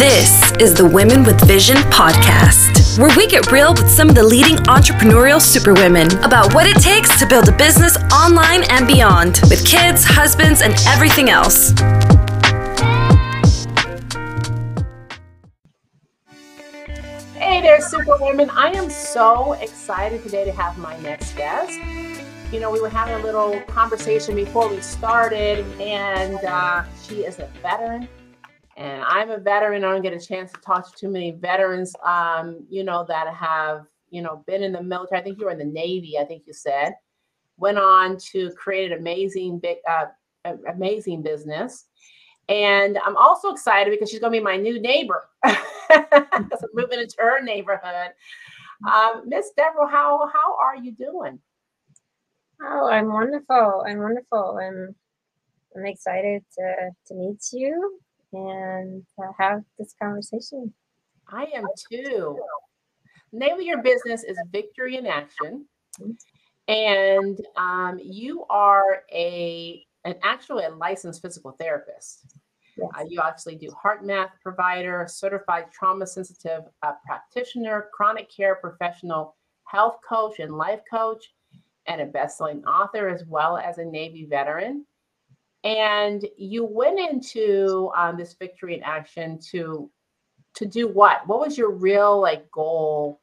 This is the Women with Vision podcast, where we get real with some of the leading entrepreneurial superwomen about what it takes to build a business online and beyond, with kids, husbands, and everything else. Hey there, Superwomen. I am so excited today to have my next guest. You know, we were having a little conversation before we started, and uh, she is a veteran and I'm a veteran. I don't get a chance to talk to too many veterans, um, you know, that have, you know, been in the military. I think you were in the Navy, I think you said. Went on to create an amazing, big, uh, amazing business. And I'm also excited because she's going to be my new neighbor. so moving into her neighborhood. Um, Miss Deborah, how how are you doing? Oh, I'm wonderful. I'm wonderful. I'm I'm excited to to meet you and have this conversation. I am too. Name of your business is Victory in Action, and um, you are a an actually a licensed physical therapist. Yes. Uh, you actually do HeartMath provider, certified trauma sensitive uh, practitioner, chronic care professional, health coach, and life coach, and a best selling author, as well as a Navy veteran and you went into um, this victory in action to to do what? What was your real like goal?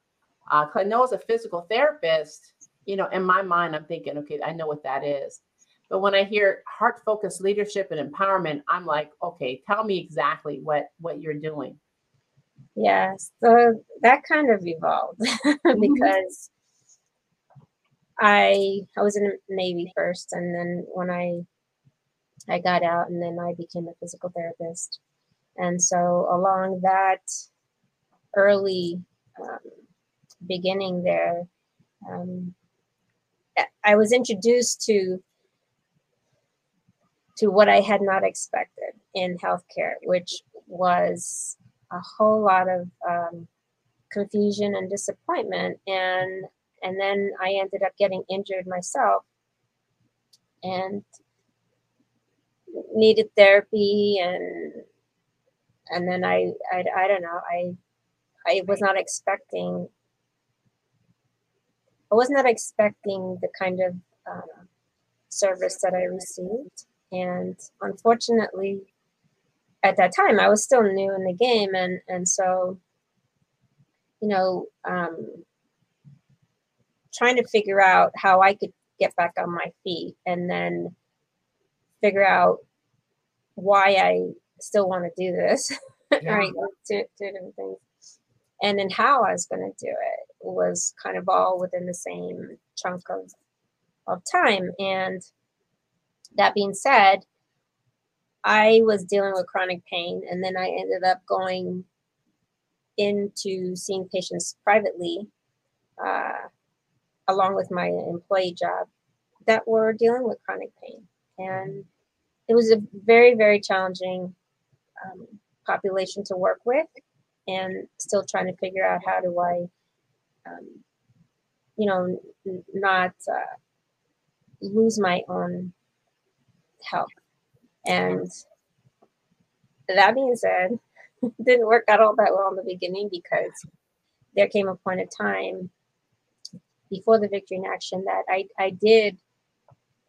Uh, i know as a physical therapist you know in my mind i'm thinking okay i know what that is. But when i hear heart focused leadership and empowerment i'm like okay tell me exactly what what you're doing. Yes so that kind of evolved mm-hmm. because i i was in the navy first and then when i I got out and then I became a physical therapist. And so, along that early um, beginning there, um, I was introduced to to what I had not expected in healthcare, which was a whole lot of um, confusion and disappointment. And and then I ended up getting injured myself, and needed therapy and and then I, I I don't know I I was not expecting I was not expecting the kind of uh, service that I received. And unfortunately at that time I was still new in the game and and so you know um, trying to figure out how I could get back on my feet and then figure out why I still want to do this, yeah. right? Two, two different things. And then how I was going to do it was kind of all within the same chunk of, of time. And that being said, I was dealing with chronic pain, and then I ended up going into seeing patients privately, uh, along with my employee job, that were dealing with chronic pain. And it was a very very challenging um, population to work with and still trying to figure out how do i um, you know n- not uh, lose my own health. And that being said didn't work out all that well in the beginning because there came a point of time before the victory in action that i, I did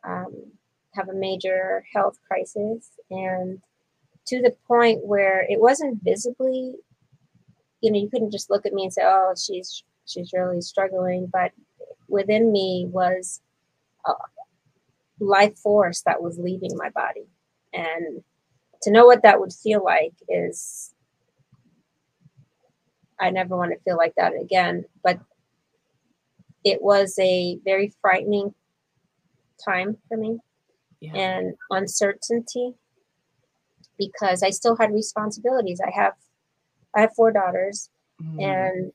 um, have a major health crisis and to the point where it wasn't visibly you know you couldn't just look at me and say oh she's she's really struggling but within me was a life force that was leaving my body. And to know what that would feel like is i never want to feel like that again but it was a very frightening time for me yeah. and uncertainty because I still had responsibilities. I have I have four daughters mm. and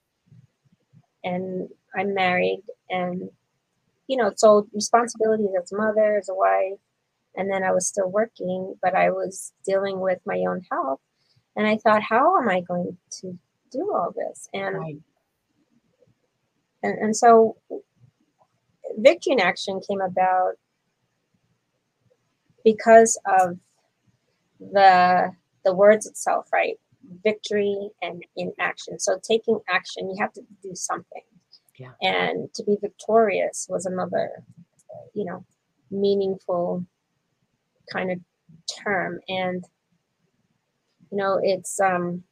and I'm married and you know, so responsibilities as a mother, as a wife, and then I was still working, but I was dealing with my own health. And I thought, how am I going to do all this? And right. and, and so Victory in Action came about because of the the words itself, right? victory and inaction. So taking action, you have to do something. Yeah. And to be victorious was another, you know, meaningful kind of term. And you know, it's um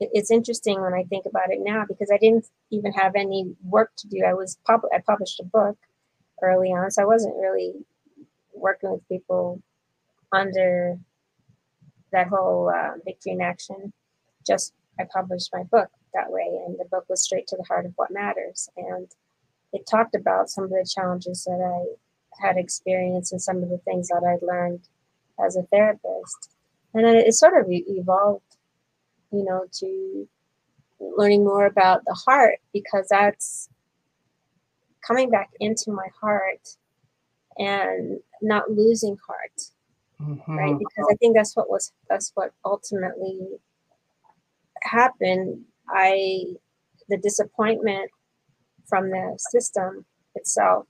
it's interesting when I think about it now because I didn't even have any work to do. I was pub- I published a book early on, so I wasn't really working with people under that whole uh, victory in action. Just I published my book that way, and the book was straight to the heart of what matters, and it talked about some of the challenges that I had experienced and some of the things that I'd learned as a therapist, and then it sort of evolved you know, to learning more about the heart because that's coming back into my heart and not losing heart mm-hmm. right because i think that's what was that's what ultimately happened i the disappointment from the system itself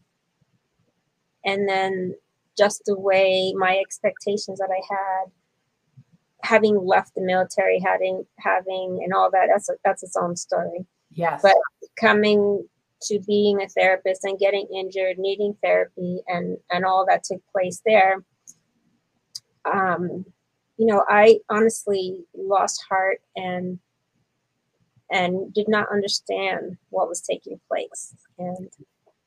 and then just the way my expectations that i had having left the military, having having and all that, that's a, that's its own story. Yes. But coming to being a therapist and getting injured, needing therapy, and and all that took place there. Um, you know, I honestly lost heart and and did not understand what was taking place, and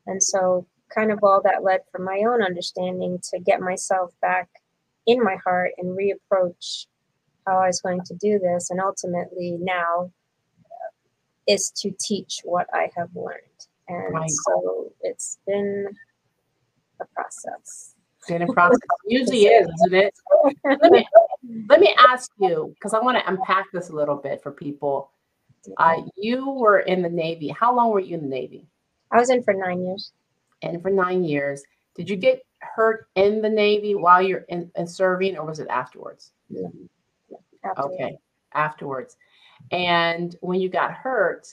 and so kind of all that led from my own understanding to get myself back in my heart and reapproach how I was going to do this. And ultimately, now is to teach what I have learned. And right. so it's been a process. It's a process. usually is, isn't it? let me let me ask you because I want to unpack this a little bit for people. Uh, you were in the Navy. How long were you in the Navy? I was in for nine years. And for nine years, did you get hurt in the Navy while you're in, in serving, or was it afterwards? Yeah afterwards. Okay, afterwards. And when you got hurt,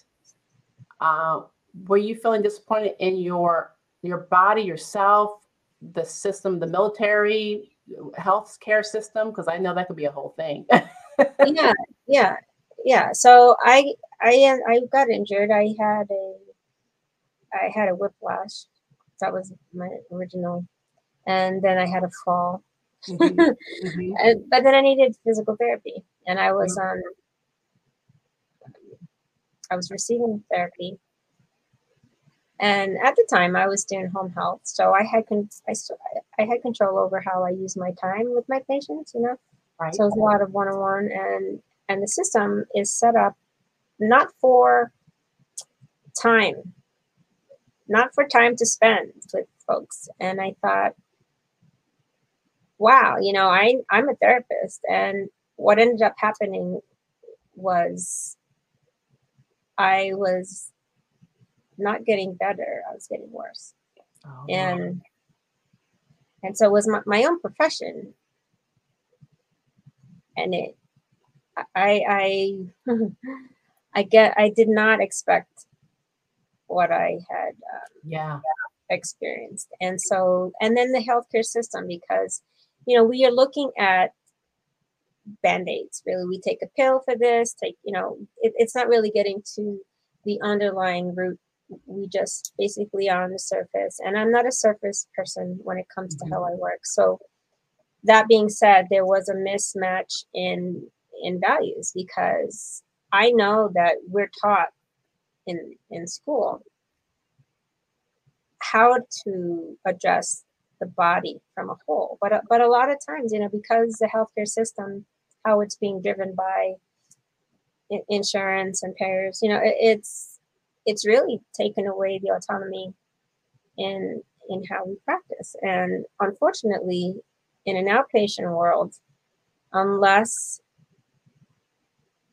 uh, were you feeling disappointed in your your body, yourself, the system, the military, health care system? Because I know that could be a whole thing. yeah, yeah, yeah. So I I I got injured. I had a I had a whiplash. That was my original, and then I had a fall Mm-hmm. mm-hmm. and, but then I needed physical therapy, and I was um, I was receiving therapy, and at the time I was doing home health, so I had con- I, I had control over how I use my time with my patients. You know, right. so it was a lot of one on one, and and the system is set up not for time, not for time to spend with folks, and I thought wow, you know, I I'm a therapist, and what ended up happening was I was not getting better; I was getting worse, oh, and and so it was my, my own profession, and it I I I get I did not expect what I had um, yeah. experienced, and so and then the healthcare system because you know, we are looking at band-aids really. We take a pill for this take you know it, it's not really getting to the underlying root we just basically are on the surface and i'm not a surface person when it comes to how mm-hmm. i work so that being said there was a mismatch in in values because i know that we're taught in in school how to address the body from a whole. But but a lot of times, you know, because the healthcare system, how it's being driven by insurance and payers, you know, it, it's it's really taken away the autonomy in in how we practice. And unfortunately, in an outpatient world, unless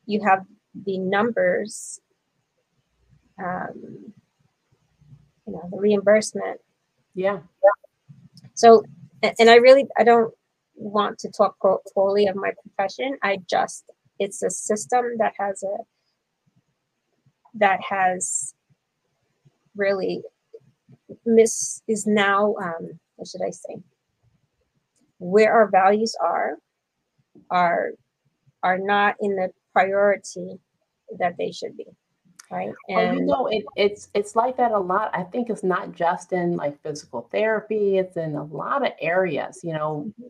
you have the numbers, um, you know, the reimbursement. Yeah. So, and I really, I don't want to talk poorly of my profession. I just, it's a system that has a, that has really miss is now um what should i say? Where our values are are are not in the priority that they should be right? And well, you know it, it's it's like that a lot. I think it's not just in like physical therapy. It's in a lot of areas you know? Mm-hmm.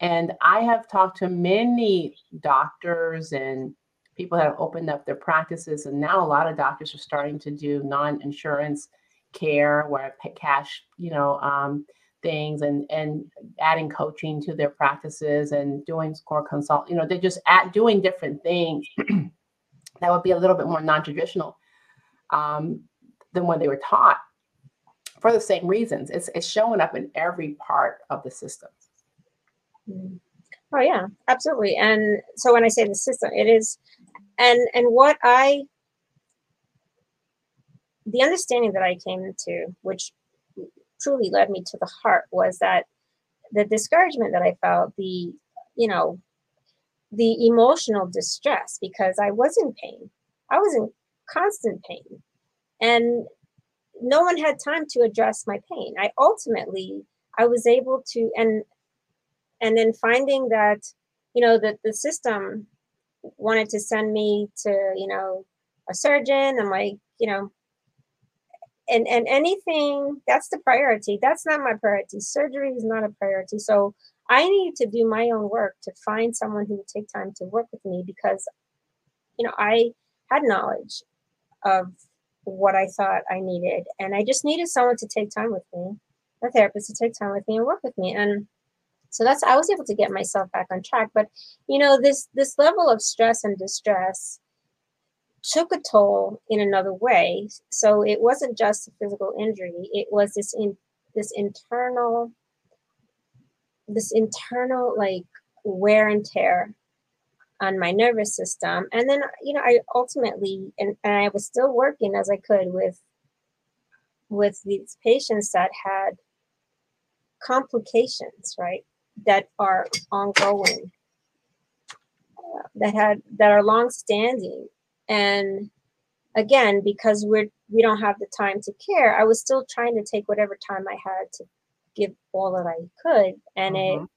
and i have talked to many doctors and people have opened up their practices and now a lot of doctors are starting to do non-insurance care where cash you know um, things and and adding coaching to their practices and doing score consult you know they're just at doing different things that would be a little bit more non-traditional um, than what they were taught for the same reasons. It's, it's showing up in every part of the system. Mm-hmm. oh yeah absolutely. And so when i say the system it is and and what i the understanding that i came to which truly led me to the heart was that the discouragement that I felt, the, you know, the emotional distress because I was in pain. I was in constant pain. And no one had time to address my pain. I ultimately I was able to and and then finding that, you know, that the system wanted to send me to, you know, a surgeon. I'm like, you know, and and anything that's the priority. That's not my priority. Surgery is not a priority. So i need to do my own work to find someone who would take time to work with me because you know i had knowledge of what i thought i needed. And i just needed someone to take time with me a therapist to take time with me and work with me. And so that's i was able to get myself back on track but you know this this level of stress and distress took a toll in another way. So it wasn't just a physical injury; it was this in this internal, this internal like wear and tear on my nervous system. And then you know, I ultimately and, and I was still working as I could with with these patients that had complications, right? That are ongoing, uh, that had that are long standing and again because we're we don't have the time to care i was still trying to take whatever time i had to give all that i could and mm-hmm. it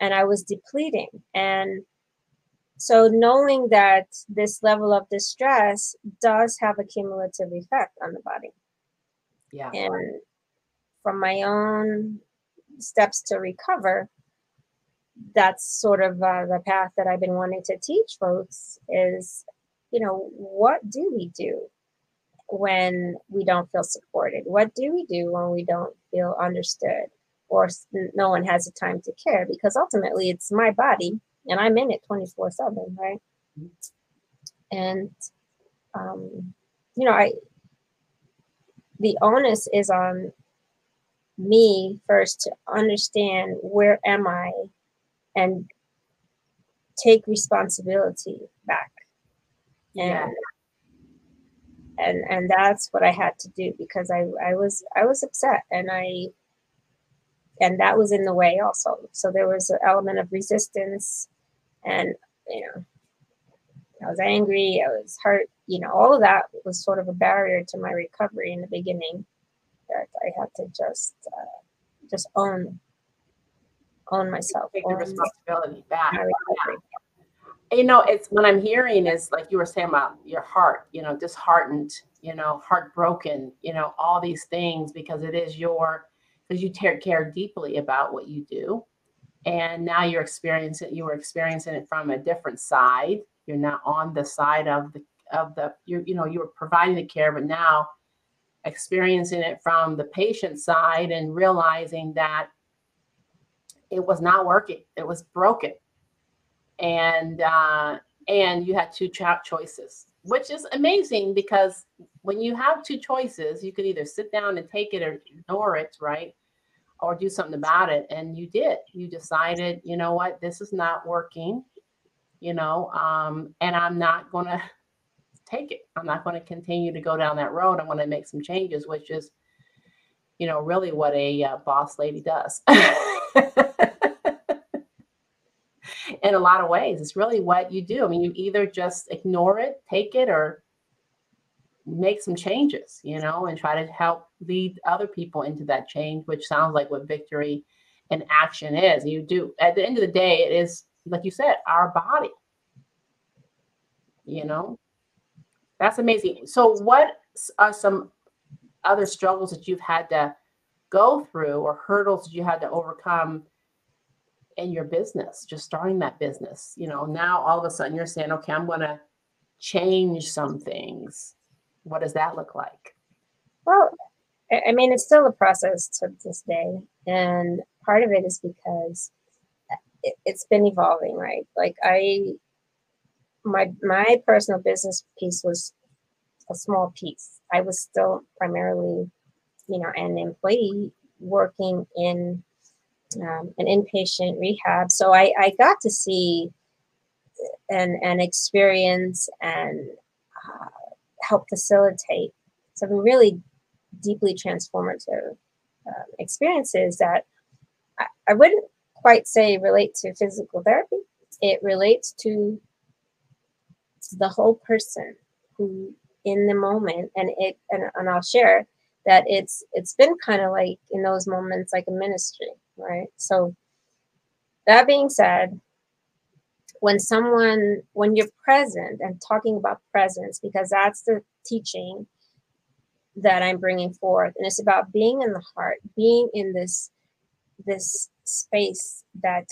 and i was depleting. And so knowing that this level of distress does have a cumulative effect on the body. Yeah. And from my own steps to recover that's sort of uh, the path that i've been wanting to teach folks is you know, what do we do when we don't feel supported? What do we do when we don't feel understood or no one has the time to care? Because ultimately it's my body and I'm in it 24 7, right? And, um, you know, I, the onus is on me first to understand where am I and take responsibility back and and and that's what I had to do because I I was I was upset and I and that was in the way also. So there was an element of resistance and you know I was angry, I was hurt, you know, all of that was sort of a barrier to my recovery in the beginning that I had to just uh, just own own myself. Take the responsibility back you know, it's what I'm hearing is like you were saying about your heart, you know, disheartened, you know, heartbroken, you know, all these things because it is your because you take care deeply about what you do. And now you're experiencing you were experiencing it from a different side. You're not on the side of the of the you you know, you were providing the care, but now experiencing it from the patient side and realizing that it was not working. It was broken and uh, and you had two cho- choices, which is amazing because when you have two choices, you could either sit down and take it or ignore it, right? Or do something about it. And you did. You decided, you know what, this is not working, you know, um, and I'm not going to take it. I'm not going to continue to go down that road. I'm going to make some changes, which is, you know, really what a uh, boss lady does. in a lot of ways. It's really what you do. I mean, you either just ignore it, take it, or make some changes, you know, and try to help lead other people into that change, which sounds like what victory and action is. You do, at the end of the day, it is, like you said, our body. you know that's amazing so what are some other struggles that you've had to go through or hurdles that you had to overcome in your business just starting that business you know now all of a sudden you're saying okay i'm going to change some things. What does that look like? Well i mean it's still a process to this day and part of it is because it, it's been evolving right? Like i my my personal business piece was a small piece. I was still primarily, you know, an employee working in um, an inpatient rehab. So I, I got to see and and experience and uh, help facilitate some really deeply transformative uh, experiences that I, I wouldn't quite say relate to physical therapy. It relates to the whole person who in the moment and it and, and i'll share that it's it's been kind of like in those moments like a ministry right so that being said when someone when you're present and talking about presence because that's the teaching that i'm bringing forth and it's about being in the heart being in this this space that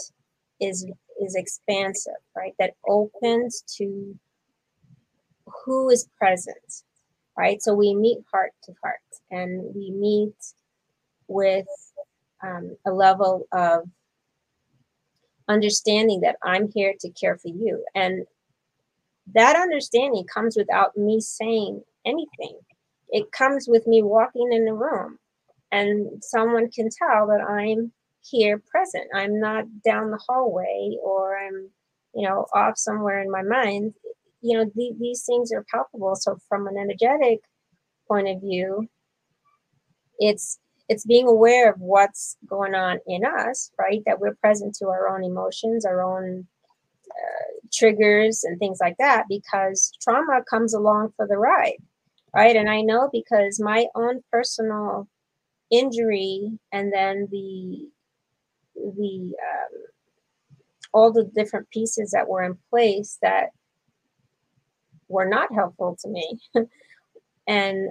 is is expansive right that opens to who is present, right? So we meet heart to heart and we meet with um, a level of understanding that I'm here to care for you. And that understanding comes without me saying anything. It comes with me walking in the room and someone can tell that I'm here present. I'm not down the hallway or I'm, you know, off somewhere in my mind you know, the, these things are palpable. So from an energetic point of view, it's it's being aware of what's going on in us, right? That we're present to our own emotions, our own uh, triggers, and things like that, because trauma comes along for the ride, right? And I know because my own personal injury, and then the the um, all the different pieces that were in place that were not helpful to me. and,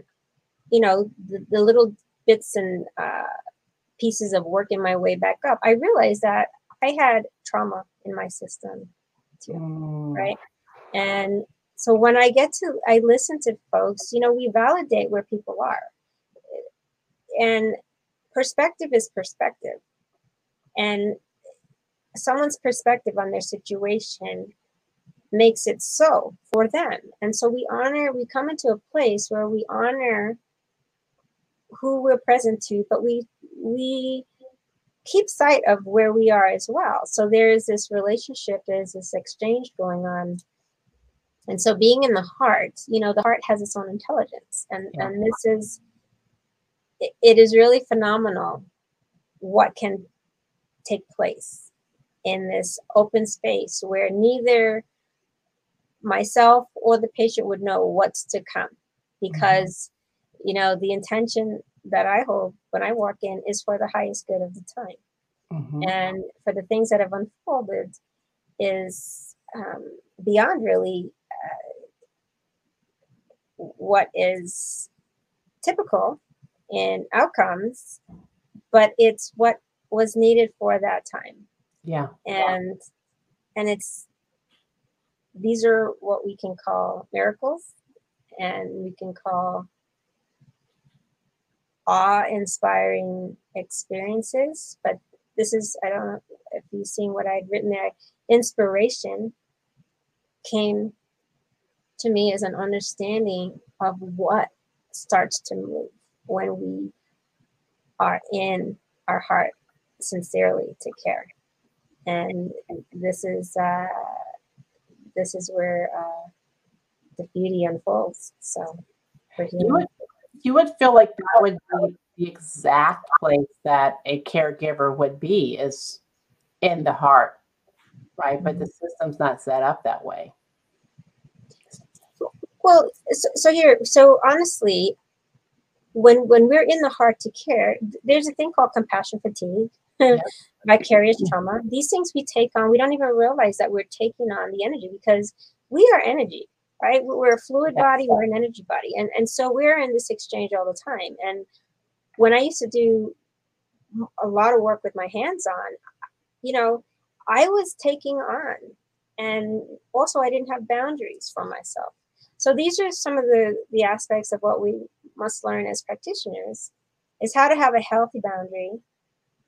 you know, the, the little bits and uh, pieces of working my way back up, I realized that I had trauma in my system too, mm. right? And so when I get to, I listen to folks, you know, we validate where people are. And perspective is perspective. And someone's perspective on their situation makes it so for them. And so we honor, we come into a place where we honor who we're present to, but we we keep sight of where we are as well. So there is this relationship, there's this exchange going on. And so being in the heart, you know, the heart has its own intelligence. And yeah. and this is it, it is really phenomenal what can take place in this open space where neither myself or the patient would know what's to come mm-hmm. because. You know the intention that i hold when i walk in is for the highest good of the time. Mm-hmm. and for the things that have unfolded is um, beyond really uh, what is typical in outcomes but it's what was needed for that time. Yeah. And and it's these are what we can call miracles and we can call awe-inspiring experiences but this is i don't know if you've seen what i'd written there inspiration came to me as an understanding of what starts to move when we are in our heart sincerely to care and this is uh, this is where uh, the beauty unfolds. So for you would, you would feel like that would be the exact place that a caregiver would be is in the heart, right? But the system's not set up that way. Well, so, so here, so honestly, when when we're in the heart to care, there's a thing called compassion fatigue. Vicarious trauma. These things we take on, we don't even realize that we're taking on the energy because we are energy. Right? We're a fluid body, we're an energy body. And, and so we're in this exchange all the time. And when I used to do a lot of work with my hands on, you know, I was taking on. And also, I didn't have boundaries for myself. So these are some of the, the aspects of what we must learn as practitioners is how to have a healthy boundary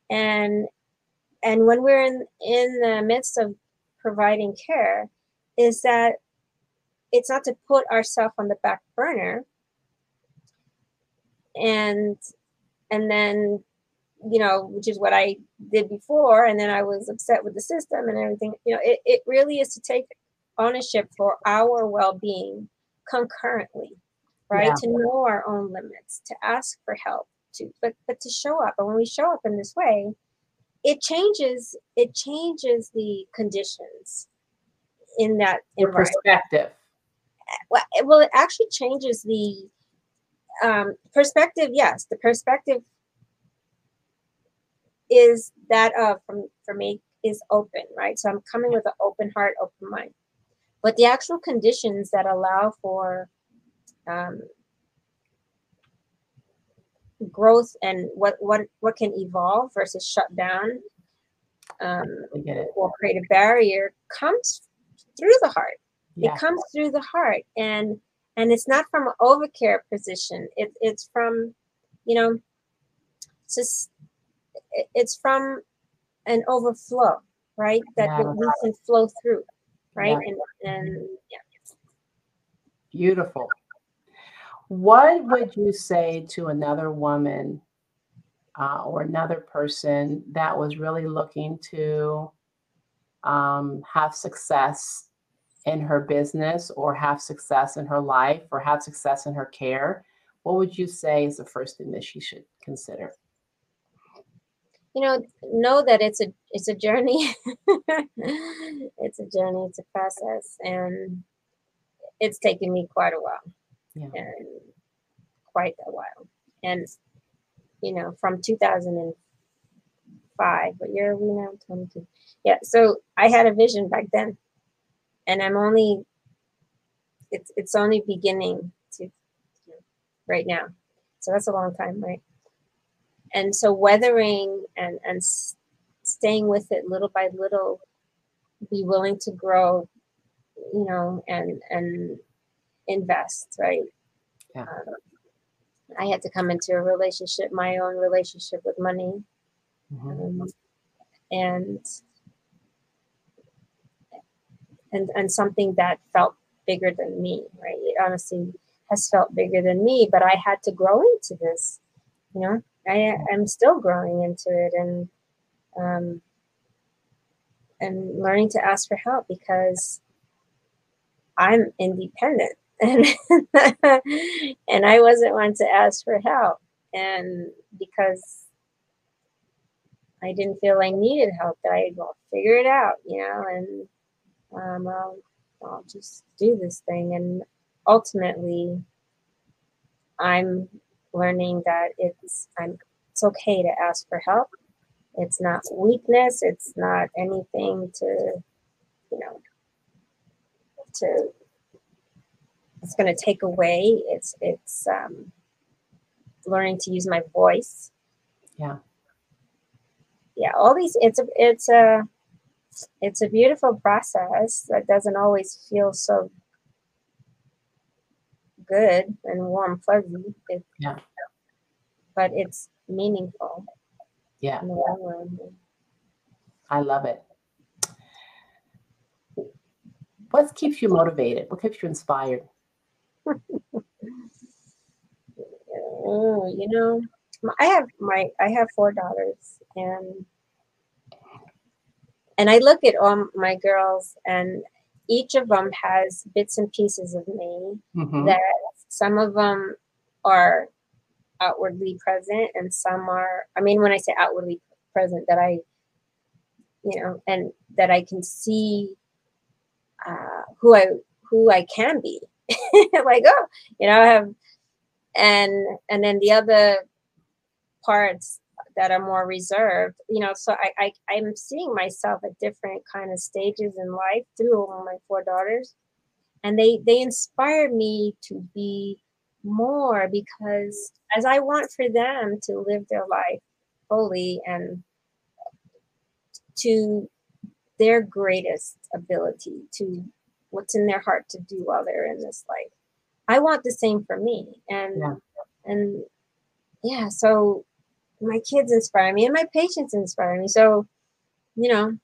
and and when we're in in the midst of providing care is that it's not to put ourselves on the back burner. And and then you know which is what i did before and then i was upset with the system and everything. You know it, it really is to take ownership for our well-being concurrently right? Yeah. to know our own limits to ask for help to but but to show up. And when we show up in this way it changes it changes the conditions in that Your perspective well, it actually changes the um, perspective yes the perspective is that of from for me is open right? So i'm coming with an open heart open mind. But the actual conditions that allow for um, growth and what what what can evolve versus shut down um, or create a barrier comes through the heart. Yeah. It comes through the heart, and and it's not from an overcare position. It, it's from, you know, it's just it's from an overflow, right? That yeah. we can flow through, right? Yeah. And and yeah. Beautiful. What would you say to another woman uh, or another person that was really looking to um, have success in her business or have success in her life or have success in her care? What would you say is the first thing that she should consider? you know know that it's a it's a journey it's a journey it's a process and it's taken me quite a while yeah. and quite a while. And you know, from 2005, what year are we now? 22. Yeah, so I had a vision back then, and I'm only it's it's only beginning to you know, right now. So that's a long time, right? And so weathering and and staying with it little by little, be willing to grow, you know, and and invest, right? Yeah. Um, I had to come into a relationship, my own relationship with money, mm-hmm. um, and and and something that felt bigger than me. Right? It honestly has felt bigger than me, but I had to grow into this. You know, I am still growing into it, and um, and learning to ask for help because I'm independent and and I wasn't one to ask for help, and because I didn't feel I needed help, that I will figure it out, you know, and um, I'll, I'll just do this thing, and ultimately, I'm learning that it's I'm it's okay to ask for help. It's not weakness. It's not anything to, you know, to it's going to take away. It's it's um, learning to use my voice. Yeah. Yeah, all these. It's a it's a it's a beautiful process that doesn't always feel so good and warm fuzzy. It, yeah. But it's meaningful. Yeah. I love it. What keeps you motivated? What keeps you inspired? oh, you know, I have my I have four daughters, and and I look at all my girls, and each of them has bits and pieces of me mm-hmm. that some of them are outwardly present, and some are. I mean, when I say outwardly present, that I, you know, and that I can see uh, who I who I can be like, oh, you know, I have, and and then the other parts that are more reserved, you know. So I, I I'm seeing myself at different kind of stages in life through my four daughters, and they they inspire me to be more because as I want for them to live their life fully and to their greatest ability to what's in their heart to do while they're in this life. I want the same for me. And yeah. and yeah, so my kids inspire me and my patients inspire me. So, you know,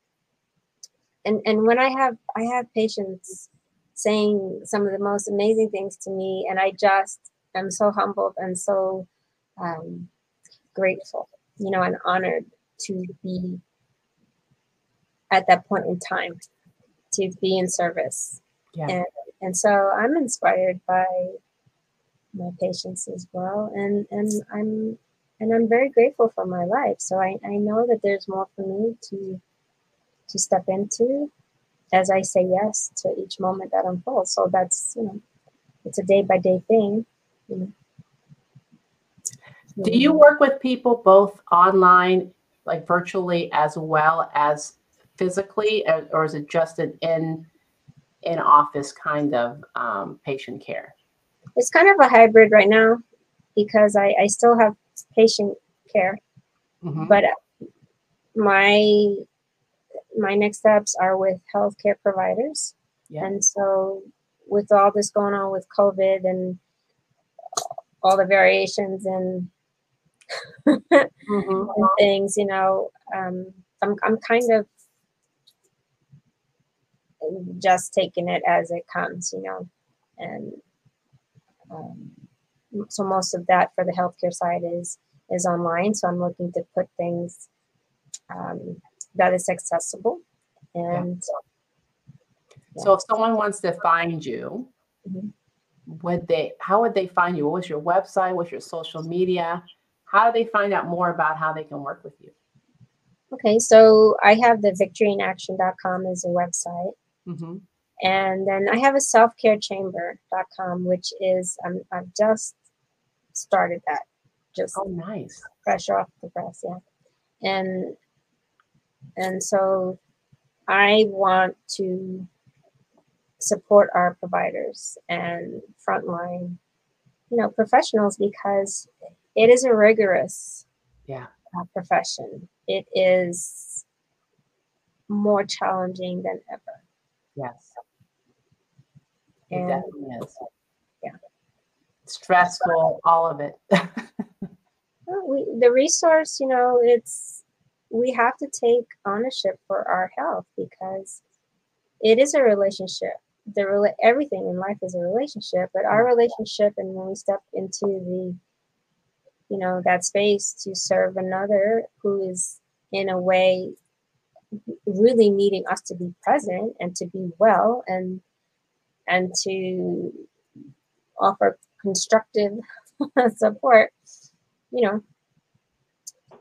and and when I have I have patients saying some of the most amazing things to me and I just am so humbled and so um, grateful, you know, and honored to be at that point in time to be in service. Yeah. And, and so I'm inspired by my patients as well. And, and I'm, and I'm very grateful for my life. So I, I know that there's more for me to, to step into as I say yes to each moment that unfolds. So that's, you know, it's a day by day thing. You know. Do you work with people both online, like virtually, as well as physically, or is it just an in in office kind of um, patient care? It's kind of a hybrid right now because I, I still have patient care, mm-hmm. but my my next steps are with healthcare providers. Yeah. And so, with all this going on with COVID and all the variations and, mm-hmm. and things, you know, um, I'm I'm kind of just taking it as it comes, you know, and um, so most of that for the healthcare side is is online. So I'm looking to put things um, that is accessible, and yeah. so if someone wants to find you, mm-hmm. would they? How would they find you? What was your website? What's your social media? How do they find out more about how they can work with you? Okay, so I have the victoryinaction.com as a website. Mm-hmm. And then I have a selfcarechamber.com, which is um, I've just started that. Just oh, nice, fresh off the press, yeah. And and so I want to support our providers and frontline, you know, professionals because it is a rigorous yeah uh, profession. It is more challenging than ever. Yes. It and, definitely is. Stressful, all of it. we, the resource, you know, it's we have to take ownership for our health because it is a relationship. The everything in life is a relationship, but our relationship, and when we step into the, you know, that space to serve another who is in a way really needing us to be present and to be well and and to offer constructive support you know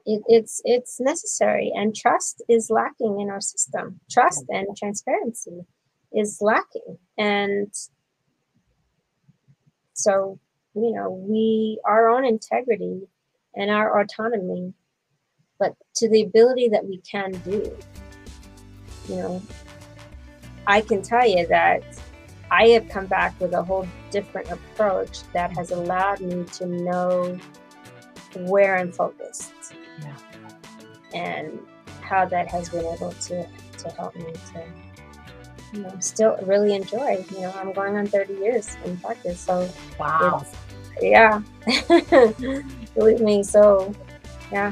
it, it's it's necessary and trust is lacking in our system. Trust and transparency is lacking and so you know we our own integrity and our autonomy but to the ability that we can do you know, I can tell you that I have come back with a whole different approach that has allowed me to know where I'm focused yeah. and how that has been able to, to help me to you know still really enjoy you know i'm going on 30 years in practice so wow yeah believe me so yeah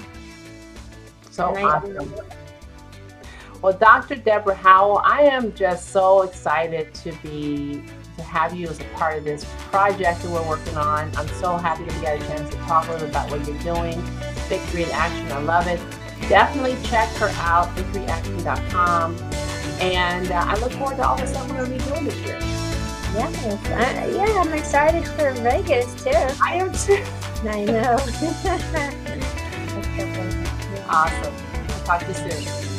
so awesome. Well, Dr. Deborah Howell, I am just so excited to be to have you as a part of this project that we're working on. I'm so happy to get a chance to talk a little bit about what you're doing. Victory in Action, I love it. Definitely check her out, victoryaction.com. And uh, I look forward to all the stuff we're going to be doing this year. Yes, I, yeah, I'm excited for Vegas too. I am too. I know. awesome. I'll talk to you soon.